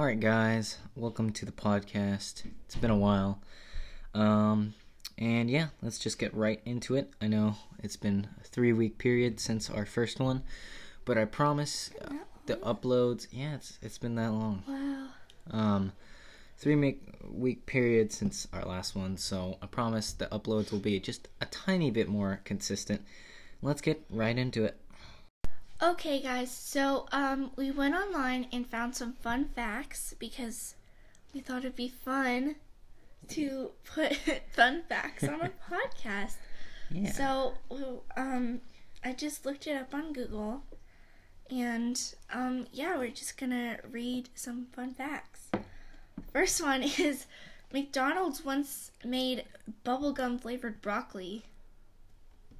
All right, guys, welcome to the podcast. It's been a while. Um, and yeah, let's just get right into it. I know it's been a three week period since our first one, but I promise uh, the uploads, yeah, it's, it's been that long. Wow. Um, three week, week period since our last one, so I promise the uploads will be just a tiny bit more consistent. Let's get right into it. Okay, guys. So, um, we went online and found some fun facts because we thought it'd be fun to put fun facts on a podcast. Yeah. So, um, I just looked it up on Google, and um, yeah, we're just gonna read some fun facts. First one is McDonald's once made bubblegum flavored broccoli.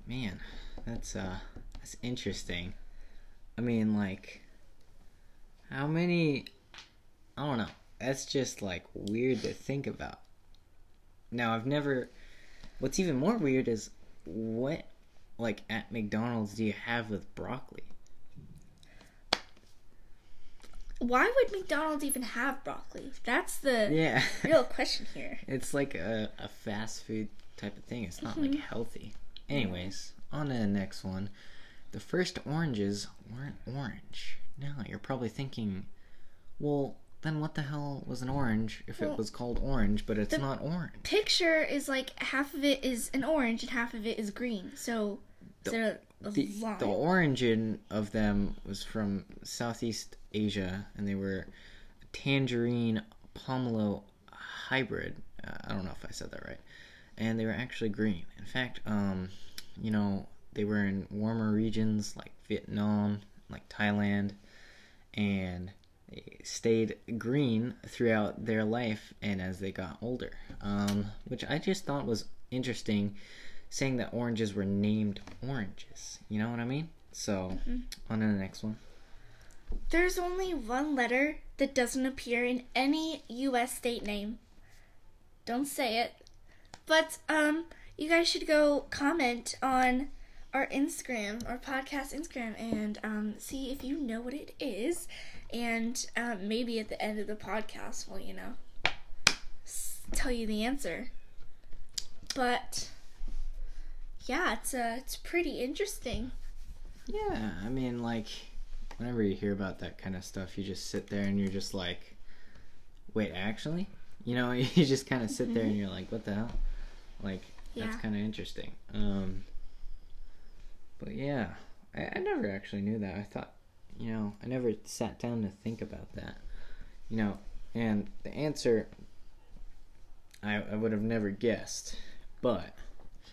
Man, that's uh that's interesting. I mean like how many I don't know. That's just like weird to think about. Now, I've never What's even more weird is what like at McDonald's do you have with broccoli? Why would McDonald's even have broccoli? That's the Yeah. real question here. it's like a, a fast food type of thing. It's not like mm-hmm. healthy. Anyways, on to the next one. The first oranges weren't orange. Now you're probably thinking, well, then what the hell was an orange if Well, it was called orange, but it's the- not orange? Picture is like half of it is an orange and half of it is green. So is there a, a The, line? the origin of them was from Southeast Asia, and they were tangerine pomelo hybrid. Uh, I don't know if I said that right. And they were actually green. In fact, um, you know, they were in warmer regions like Vietnam, like Thailand, and they stayed green throughout their life and as they got older. Um, which I just thought was interesting, saying that oranges were named oranges. You know what I mean? So, on to the next one. There's only one letter that doesn't appear in any U.S. state name. Don't say it. But um, you guys should go comment on our Instagram, our podcast Instagram, and um, see if you know what it is. And um, maybe at the end of the podcast, we'll you know s- tell you the answer. But yeah, it's uh, it's pretty interesting. Yeah, I mean, like, whenever you hear about that kind of stuff, you just sit there and you're just like, wait, actually? You know, you just kind of sit there and you're like, what the hell? Like, that's kind of interesting. Um, but yeah, I, I never actually knew that. I thought, you know, I never sat down to think about that. You know, and the answer, I, I would have never guessed. But,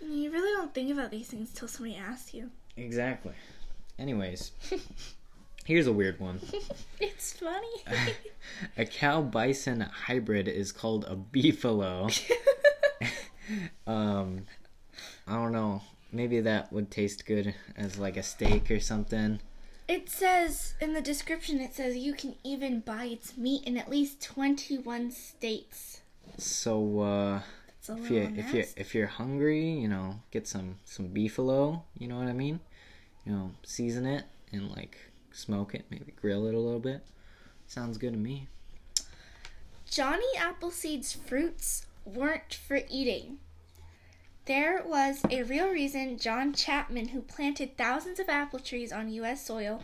You really don't think about these things till somebody asks you. exactly. Anyways, here's a weird one. it's funny. a cow bison hybrid is called a beefalo. um, I don't know. Maybe that would taste good as like a steak or something. it says in the description, it says you can even buy its meat in at least 21 states. So uh, if you if you if you're hungry, you know, get some some beefalo. You know what I mean? You know, season it and like smoke it, maybe grill it a little bit. Sounds good to me. Johnny Appleseed's fruits weren't for eating. There was a real reason John Chapman, who planted thousands of apple trees on U.S. soil,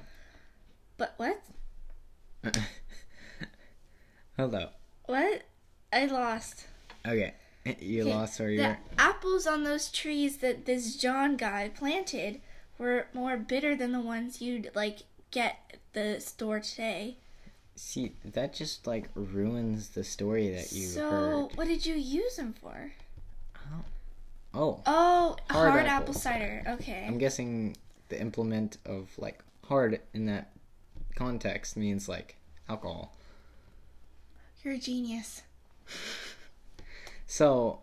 but what? Hello. What? I lost. Okay, you Okay, lost or you're apples on those trees that this John guy planted were more bitter than the ones you'd like get at the store today. See, that just like ruins the story that you so, heard. what did you use them for? Oh, Oh, Hard hard, apple. apple cider. Okay. I'm guessing the implement of like hard in that context means like alcohol. You're a genius. So,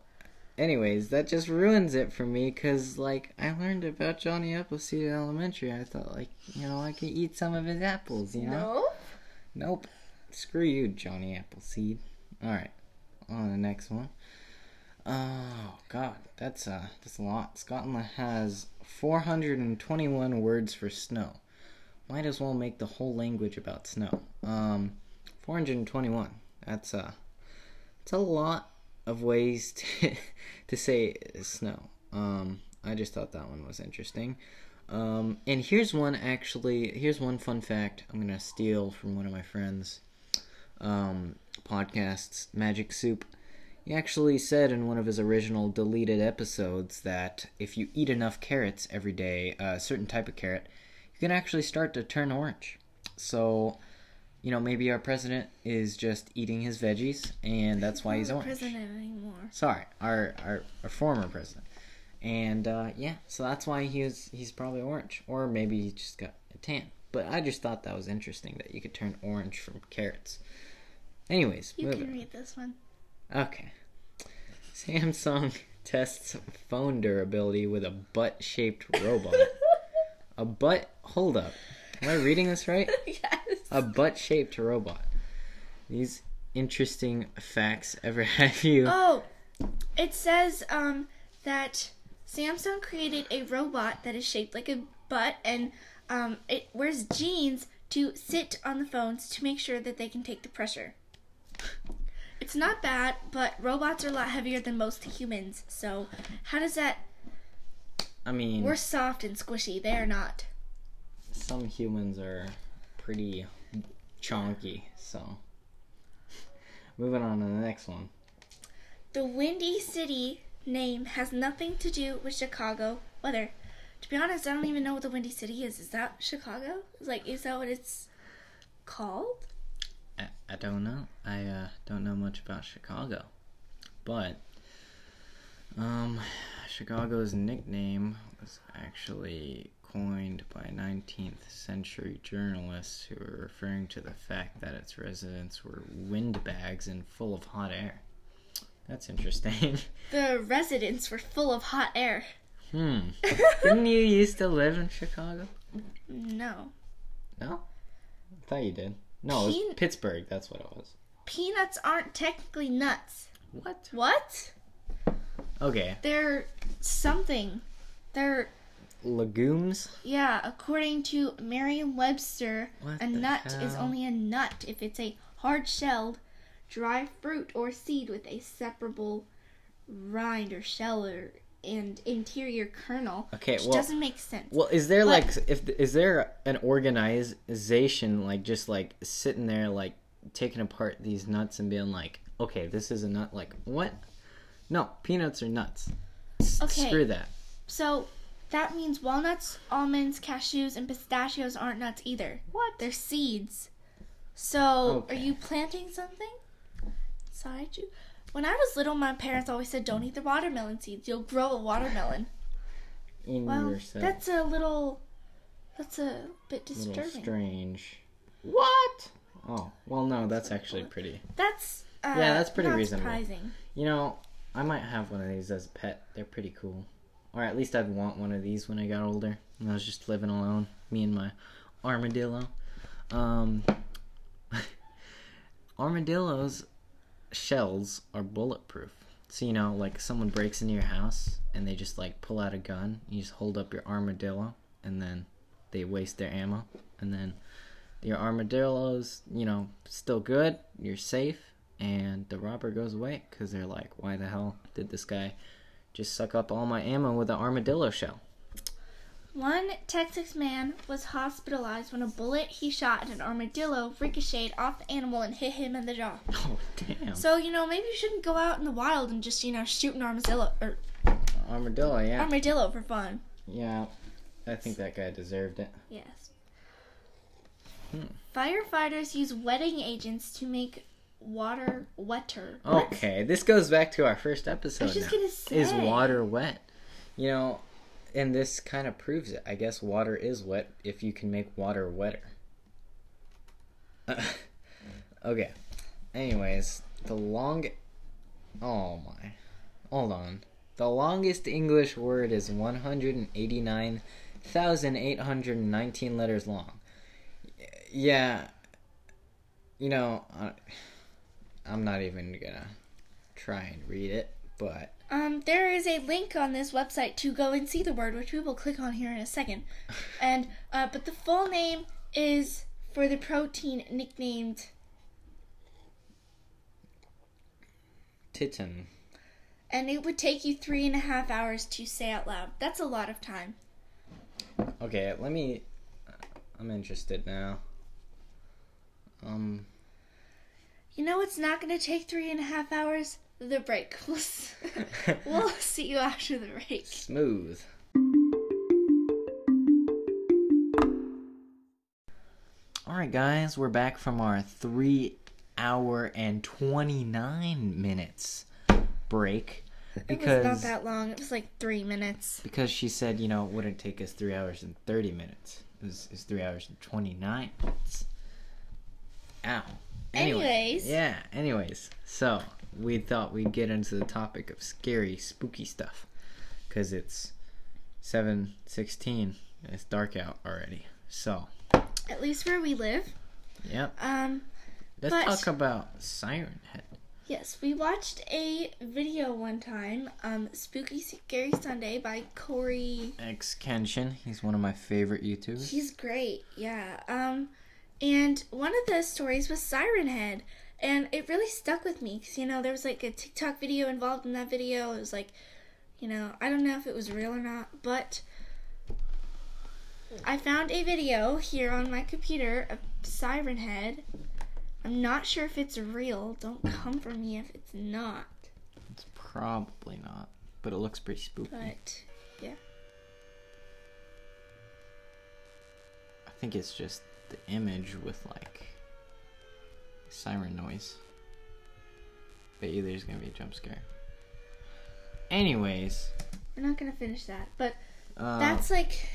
anyways, that just ruins it for me because like I learned about Johnny Appleseed in elementary. I thought like you know I could eat some of his apples. You know. No. Nope. Screw you, Johnny Appleseed. All right, on the next one. Oh God, that's uh, that's a lot. Scotland has 421 words for snow. Might as well make the whole language about snow. Um, 421. That's uh it's a lot of ways to to say snow. Um I just thought that one was interesting. Um and here's one actually here's one fun fact I'm to steal from one of my friends um podcasts, Magic Soup. He actually said in one of his original deleted episodes that if you eat enough carrots every day, a certain type of carrot, you can actually start to turn orange. So, you know, maybe our president is just eating his veggies, and that's why he's orange. president anymore. Sorry, our, our our former president. And uh, yeah, so that's why he was he's probably orange, or maybe he just got a tan. But I just thought that was interesting that you could turn orange from carrots. Anyways, You can read this one. Okay. Samsung tests phone durability with a butt shaped robot. a butt. Hold up. Am I reading this right? yes. A butt shaped robot. These interesting facts ever have you. Oh, it says um that Samsung created a robot that is shaped like a butt and um it wears jeans to sit on the phones to make sure that they can take the pressure. It's not bad, but robots are a lot heavier than most humans. So, how does that I mean, we're soft and squishy. They are not. some humans are pretty chonky, so. Moving on to the next one. The Windy City name has nothing to do with Chicago weather. To be honest, I don't even know what the Windy City is. Is that Chicago? Like, is that what it's called? I, I don't know. I uh, don't know much about Chicago, but um, Chicago's nickname was actually coined by 19th century journalists who were referring to the fact that its residents were windbags and full of hot air. That's interesting. The residents were full of hot air. hmm. Didn't you used to live in Chicago? No. No. I thought you did. No, it was Pittsburgh. That's what it was. Peanuts aren't technically nuts. What? What? Okay. They're something. They're, Legumes. yeah, according to Merriam Webster, What a nut is only a nut if it's a hard shelled, dry fruit or seed with a separable rind or shell or, and interior kernel. Okay, which well- doesn't make sense. Well, is there But- like if is there an organization like just like sitting there like taking apart these nuts and being like, okay, this is a nut. Like what? No, peanuts are nuts. S- Okay. Screw that. So that means walnuts, almonds, cashews, and pistachios aren't nuts either. What? They're seeds. So Okay. are you planting something? Inside you? When I was little, my parents always said, "Don't eat the watermelon seeds. You'll grow a watermelon." In Well, yourself. that's a little. That's a bit a little disturbing. strange. What? Oh, well, no, that's actually pretty. That's uh, Yeah, that's pretty not reasonable. Surprising. You know, I might have one of these as a pet. They're pretty cool. Or at least I'd want one of these when I got older. When I was just living alone. Me and my armadillo. Um, armadillos' shells are bulletproof. So, you know, like someone breaks into your house and they just like pull out a gun. You just hold up your armadillo and then they waste their ammo. And then your armadillo's, you know, still good. You're safe and the robber goes away because they're like, why the hell did this guy just suck up all my ammo with an armadillo shell? One Texas man was hospitalized when a bullet he shot at an armadillo ricocheted off the animal and hit him in the jaw. Oh, damn. So, you know, maybe you shouldn't go out in the wild and just, you know, shoot an armadillo or armadillo, yeah. armadillo for fun. yeah, I think that guy deserved it. Yes. Hmm. Firefighters use wetting agents to make water wetter. Okay, this goes back to our first episode I was just now. gonna say. Is water wet? You know, and this kind of proves it. I guess water is wet if you can make water wetter. okay. Anyways, the long. Oh my. Hold on. The longest English word is 189,819 letters long. Yeah. You know, I'm not even gonna try and read it, but um, there is a link on this website to go and see the word, which we will click on here in a second. And uh, but the full name is for the protein nicknamed titin. And it would take you three and a half hours to say out loud. That's a lot of time. Okay, let me. I'm interested now. Um. You know it's not going to take three and a half hours? The break. We'll, s- we'll see you after the break. smooth. All right, guys, we're back from our three hour and 29 minutes break It was because not that long. It was like three minutes. because she said you know it wouldn't take us three hours and 30 minutes it was, it's three hours and 29 minutes ow Anyway, Anyways. yeah anyways so we thought we'd get into the topic of scary spooky stuff. Because it's 7.16 it's dark out already. So At least where we live. yep. Um, let's But- talk about siren head. Yes, we watched a video one time, um, Spooky Scary Sunday by Corey. X Kenshin. He's one of my favorite youtubers. He's great, yeah. Um, and one of the stories was Siren Head, and it really stuck with me because you know there was like a TikTok video involved in that video. It was like, you know, I don't know if it was real or not, but I found a video here on my computer of Siren Head. I'm not sure if it's real. Don't come for me if it's not. it's probably not but it looks pretty spooky But yeah, I think it's just the image with like siren noise. Bet you there's gonna be a jump scare. Anyways, we're not gonna finish that. But uh, that's like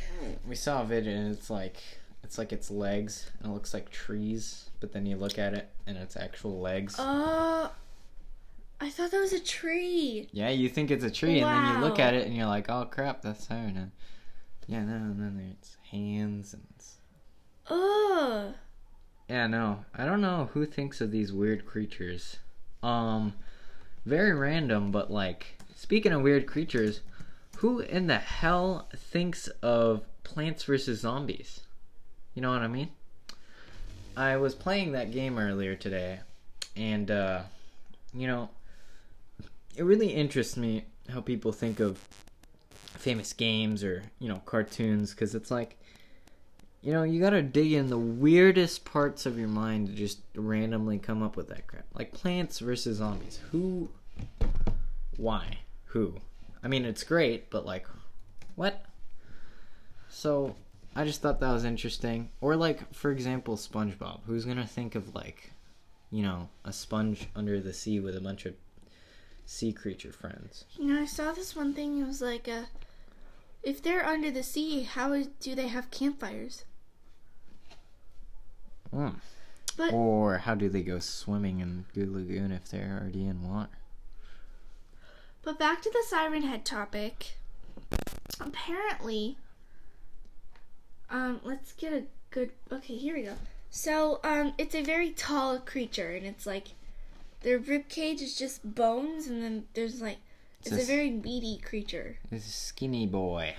we saw a video and it's like it's like its legs and it looks like trees, but then you look at it and it's actual legs. Oh, I thought that was a tree. yeah, you think it's a tree and then you look at it and you're like, oh crap, that's siren. Yeah, no, and then there's hands and it's Oh, Yeah, no. I don't know who thinks of these weird creatures. Um very random, but like speaking of weird creatures, who in the hell thinks of Plants vs Zombies? You know what I mean? I was playing that game earlier today and uh you know, it really interests me how people think of famous games or, you know, cartoons cuz it's like you know, you gotta dig in the weirdest parts of your mind to just randomly come up with that crap. Like Plants versus Zombies. Who? Why? Who? I mean, it's great, but like, what? So, I just thought that was interesting. Or, like, for example, SpongeBob. Who's gonna think of, like, you know, a sponge under the sea with a bunch of sea creature friends? you know, I saw this one thing. It was like, uh, if they're under the sea, how do they have campfires? Hmm. But Or how do they go swimming in Goo Lagoon if they're already in water? but back to the siren head topic. Apparently, um, let's get a good. Okay, here we go. So, um, it's a very tall creature, and it's like their rib cage is just bones, and then there's like it's a It's a- very meaty creature. It's is Skinny Boy.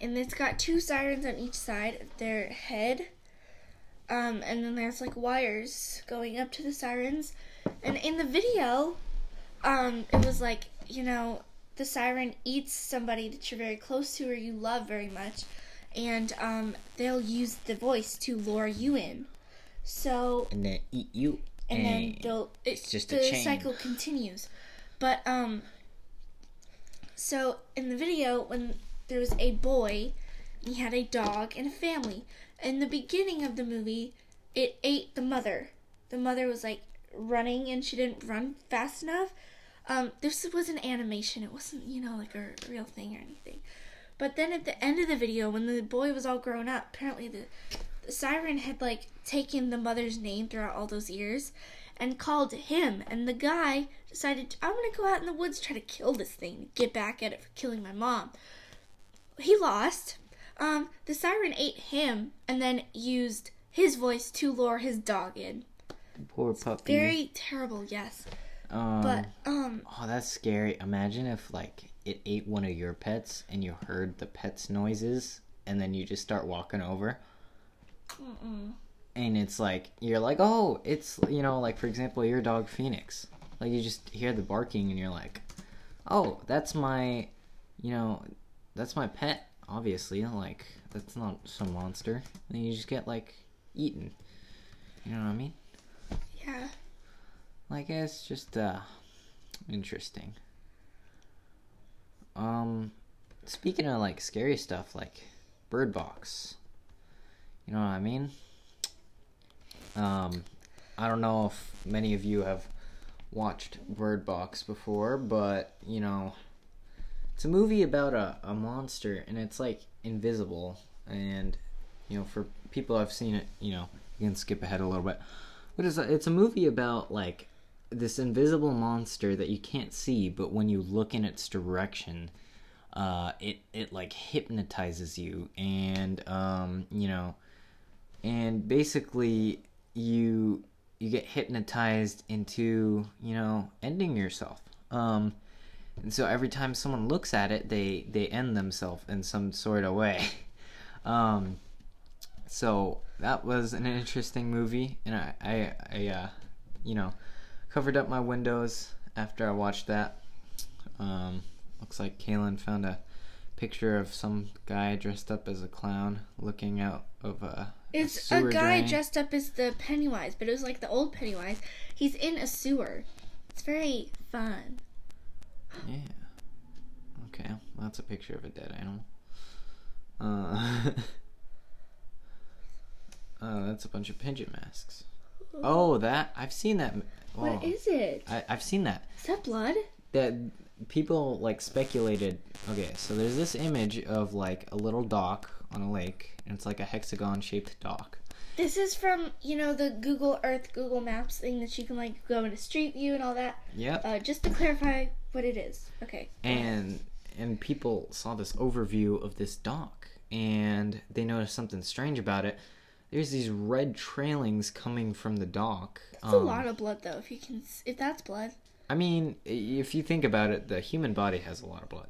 and it's got two sirens on each side of their head. Um, and then there's like wires going up to the sirens. And in the video, um, it was like, you know, the siren eats somebody that you're very close to or you love very much. And um, they'll use the voice to lure you in. So and then eat you. and then they'll it's just a the cycle continues but um so in the video when there was a boy he had a dog and a family. In the beginning of the movie it ate the mother. The mother was like running and she didn't run fast enough. Um this was an animation. It wasn't you know like a real thing or anything. But then at the end of the video when the boy was all grown up apparently the the siren had like taken the mother's name throughout all those years and called him. And the guy decided i'm gonna go out in the woods try to kill this thing get back at it for killing my mom. He lost um the siren ate him and then used his voice to lure his dog in Poor puppy. very terrible yes um, but um oh, that's scary. Imagine if like it ate one of your pets and you heard the pet's noises, and then you just start walking over, mm-mm. and it's like you're like, oh, it's you know, like for example, your dog Phoenix. Like you just hear the barking and you're like, "Oh, that's my, you know, that's my pet." Obviously, like that's not some monster. And you just get like eaten. You know what I mean? Yeah. Like it's just uh interesting. Um speaking of like scary stuff like Bird Box. You know what I mean? Um I don't know if many of you have watched Bird Box before, but you know it's a movie about a, a monster and it's like invisible and you know for people I've seen it, you know, you can skip ahead a little bit. But it's a, it's a movie about like this invisible monster that you can't see, but when you look in its direction, uh, it it like hypnotizes you, and um, you know, and basically you you get hypnotized into you know ending yourself. Um, and so every time someone looks at it, they they end themselves in some sort of way. um, so that was an interesting movie, and I I, I uh, you know covered up my windows after I watched that. Um, looks like Kaylin found a picture of some guy dressed up as a clown looking out of a. It's a, sewer guy drain. dressed up as the Pennywise, but it was like the old Pennywise. He's in a sewer. It's very fun. Yeah. Okay, well, that's a picture of a dead animal. Uh, oh, that's a bunch of pigeon masks. Oh, that I've seen that. m- What oh, it? I, I've seen that. Is that blood? That people like speculated. Okay, so there's this image of like a little dock on a lake, and it's like a hexagon-shaped dock. This is from you know the Google Earth, Google Maps thing that you can like go into Street View and all that. Yeah. Uh, just to clarify what it is. Okay. and and people saw this overview of this dock and they noticed something strange about it there's these red trailings coming from the dock It's a Um, lot of blood though. If you can, if that's blood. i mean if you think about it the human body has a lot of blood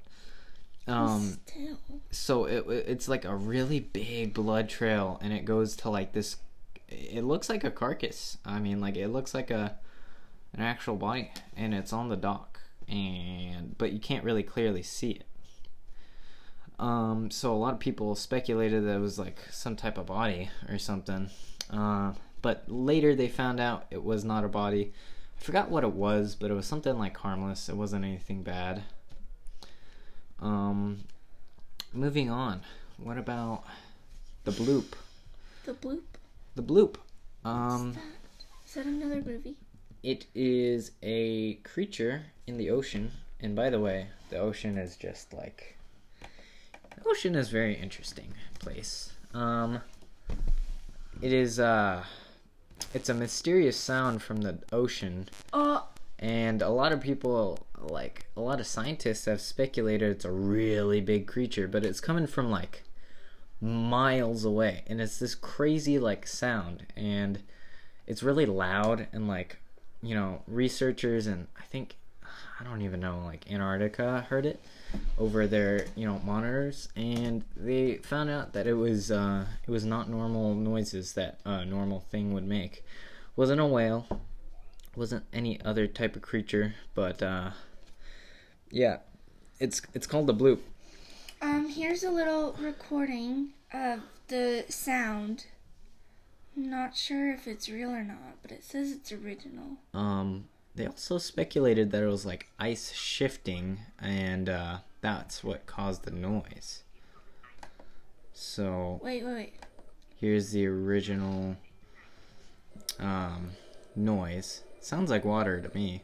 um Still. so it, it's like a really big blood trail and it goes to like this it looks like a carcass i mean like it looks like a an actual body and it's on the dock and but you can't really clearly see it. Um so a lot of people speculated that it was like some type of body or something. Uh, but later they found out it was not a body. I forgot what it was but it was something like harmless. It wasn't anything bad. Um moving on. What about the bloop? The bloop. the bloop. Um Is that another movie? It is a creature in the ocean. And by the way the ocean is just like the ocean is a very interesting place. Um it is uh it's a mysterious sound from the ocean. Uh, and a lot of people like a lot of scientists have speculated it's a really big creature but it's coming from like miles away. And it's this crazy like sound. And it's really loud and like you know researchers and i think i don't even know like antarctica heard it over their you know monitors and they found out that it was uh it was not normal noises that a normal thing would make wasn't a whale wasn't any other type of creature but uh yeah it's it's called the bloop um, here's a little recording of the sound. Not sure if it's real or not, but it says it's original. Um, they also speculated that it was like ice shifting, and uh, that's what caused the noise. So Wait, wait, wait. here's the original um, noise. Sounds like water to me,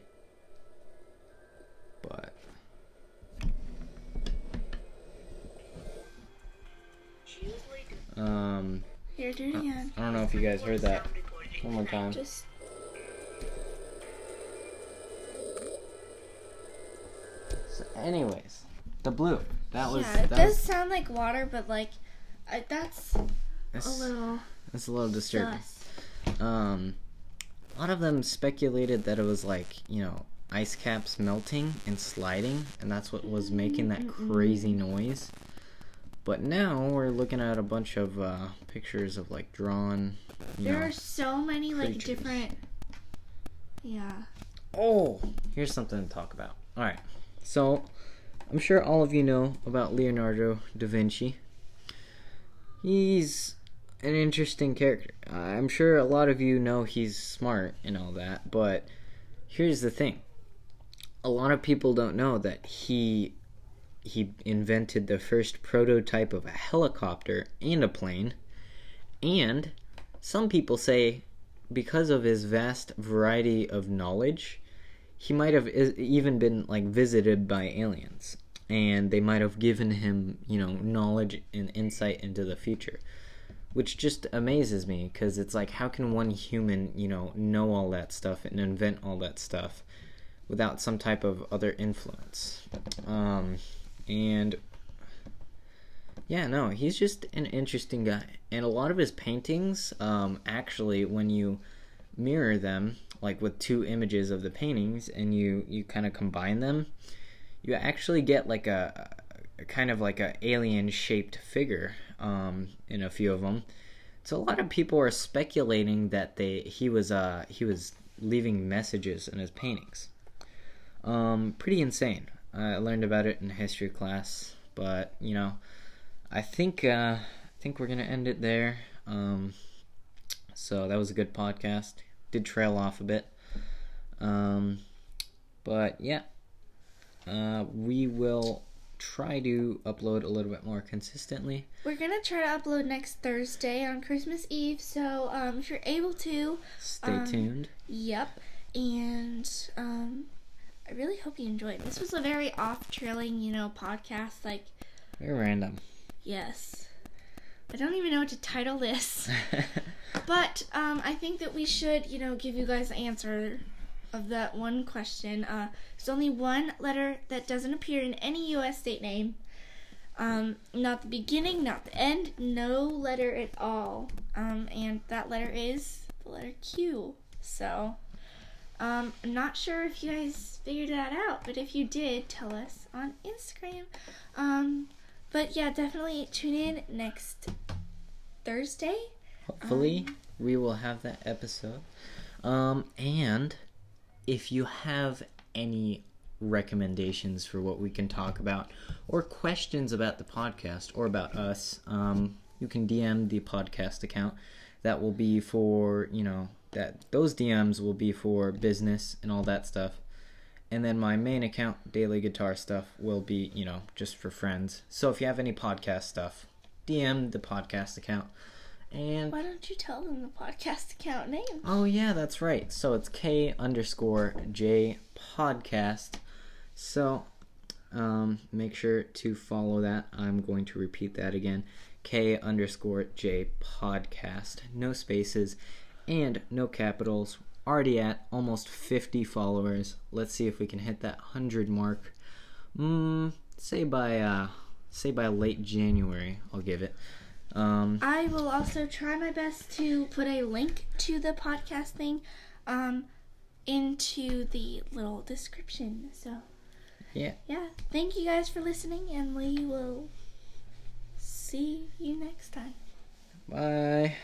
Again. I don't know if you guys heard that. One more time. Just So anyways, the blue. That was yeah, it that does was, sound like water, but like I, that's a little that's a little disturbing. sus. Um, a lot of them speculated that it was like you know ice caps melting and sliding, and that's what was making that crazy noise. But now we're looking at a bunch of uh, pictures of like drawn, There know, are so many like different. Yeah. Oh, here's something to talk about. All right. So, I'm sure all of you know about Leonardo da Vinci. He's an interesting character. I'm sure a lot of you know he's smart and all that, but here's the thing. A lot of people don't know that he he invented the first prototype of a helicopter and a plane. And some people say because of his vast variety of knowledge, he might have even been like visited by aliens and they might have given him, you know, knowledge and insight into the future. Which just amazes me because it's like, how can one human, you know, know all that stuff and invent all that stuff without some type of other influence? Um, and yeah, no, he's just an interesting guy. And a lot of his paintings, um, actually, when you mirror them, like with two images of the paintings, and you you kind of combine them, you actually get like a, a kind of like a alien shaped figure um, in a few of them. So a lot of people are speculating that they he was uh he was leaving messages in his paintings. Um, pretty insane. I learned about it in history class, but you know, I think uh, I think we're gonna end it there. Um, so that was a good podcast. Did trail off a bit, um, but yeah, uh, we will try to upload a little bit more consistently. We're gonna try to upload next Thursday on Christmas Eve, so um, if you're able to, stay um, tuned. Yep, and um, I really hope you enjoyed. This was a very off-trailing, you know, podcast. Like, very random. Yes, I don't even know what to title this, but um, I think that we should, you know, give you guys the answer of that one question. Uh, there's only one letter that doesn't appear in any U.S. state name. Um, not the beginning, not the end, no letter at all. Um, and that letter is the letter Q. So, um, I'm not sure if you guys figured that out, but if you did, tell us on Instagram. Um, but yeah, definitely tune in next Thursday. Hopefully, um, we will have that episode. Um, and if you have any recommendations for what we can talk about or questions about the podcast or about us, um, you can DM the podcast account. That will be for, you know, that those DMs will be for business and all that stuff. And then my main account, daily guitar stuff, will be, you know, just for friends. So if you have any podcast stuff, DM the podcast account. And why don't you tell them the podcast account name? Oh yeah, that's right. So it's K underscore J podcast. So um, make sure to follow that. I'm going to repeat that again. K underscore J podcast. No spaces and no capitals. Already at almost 50 followers. Let's see if we can hit that 100 mark. Mm, say by uh, say by late January, I'll give it. Um, I will also try my best to put a link to the podcast thing um, into the little description. So, yeah. Yeah. Thank you guys for listening, and we will see you next time. Bye.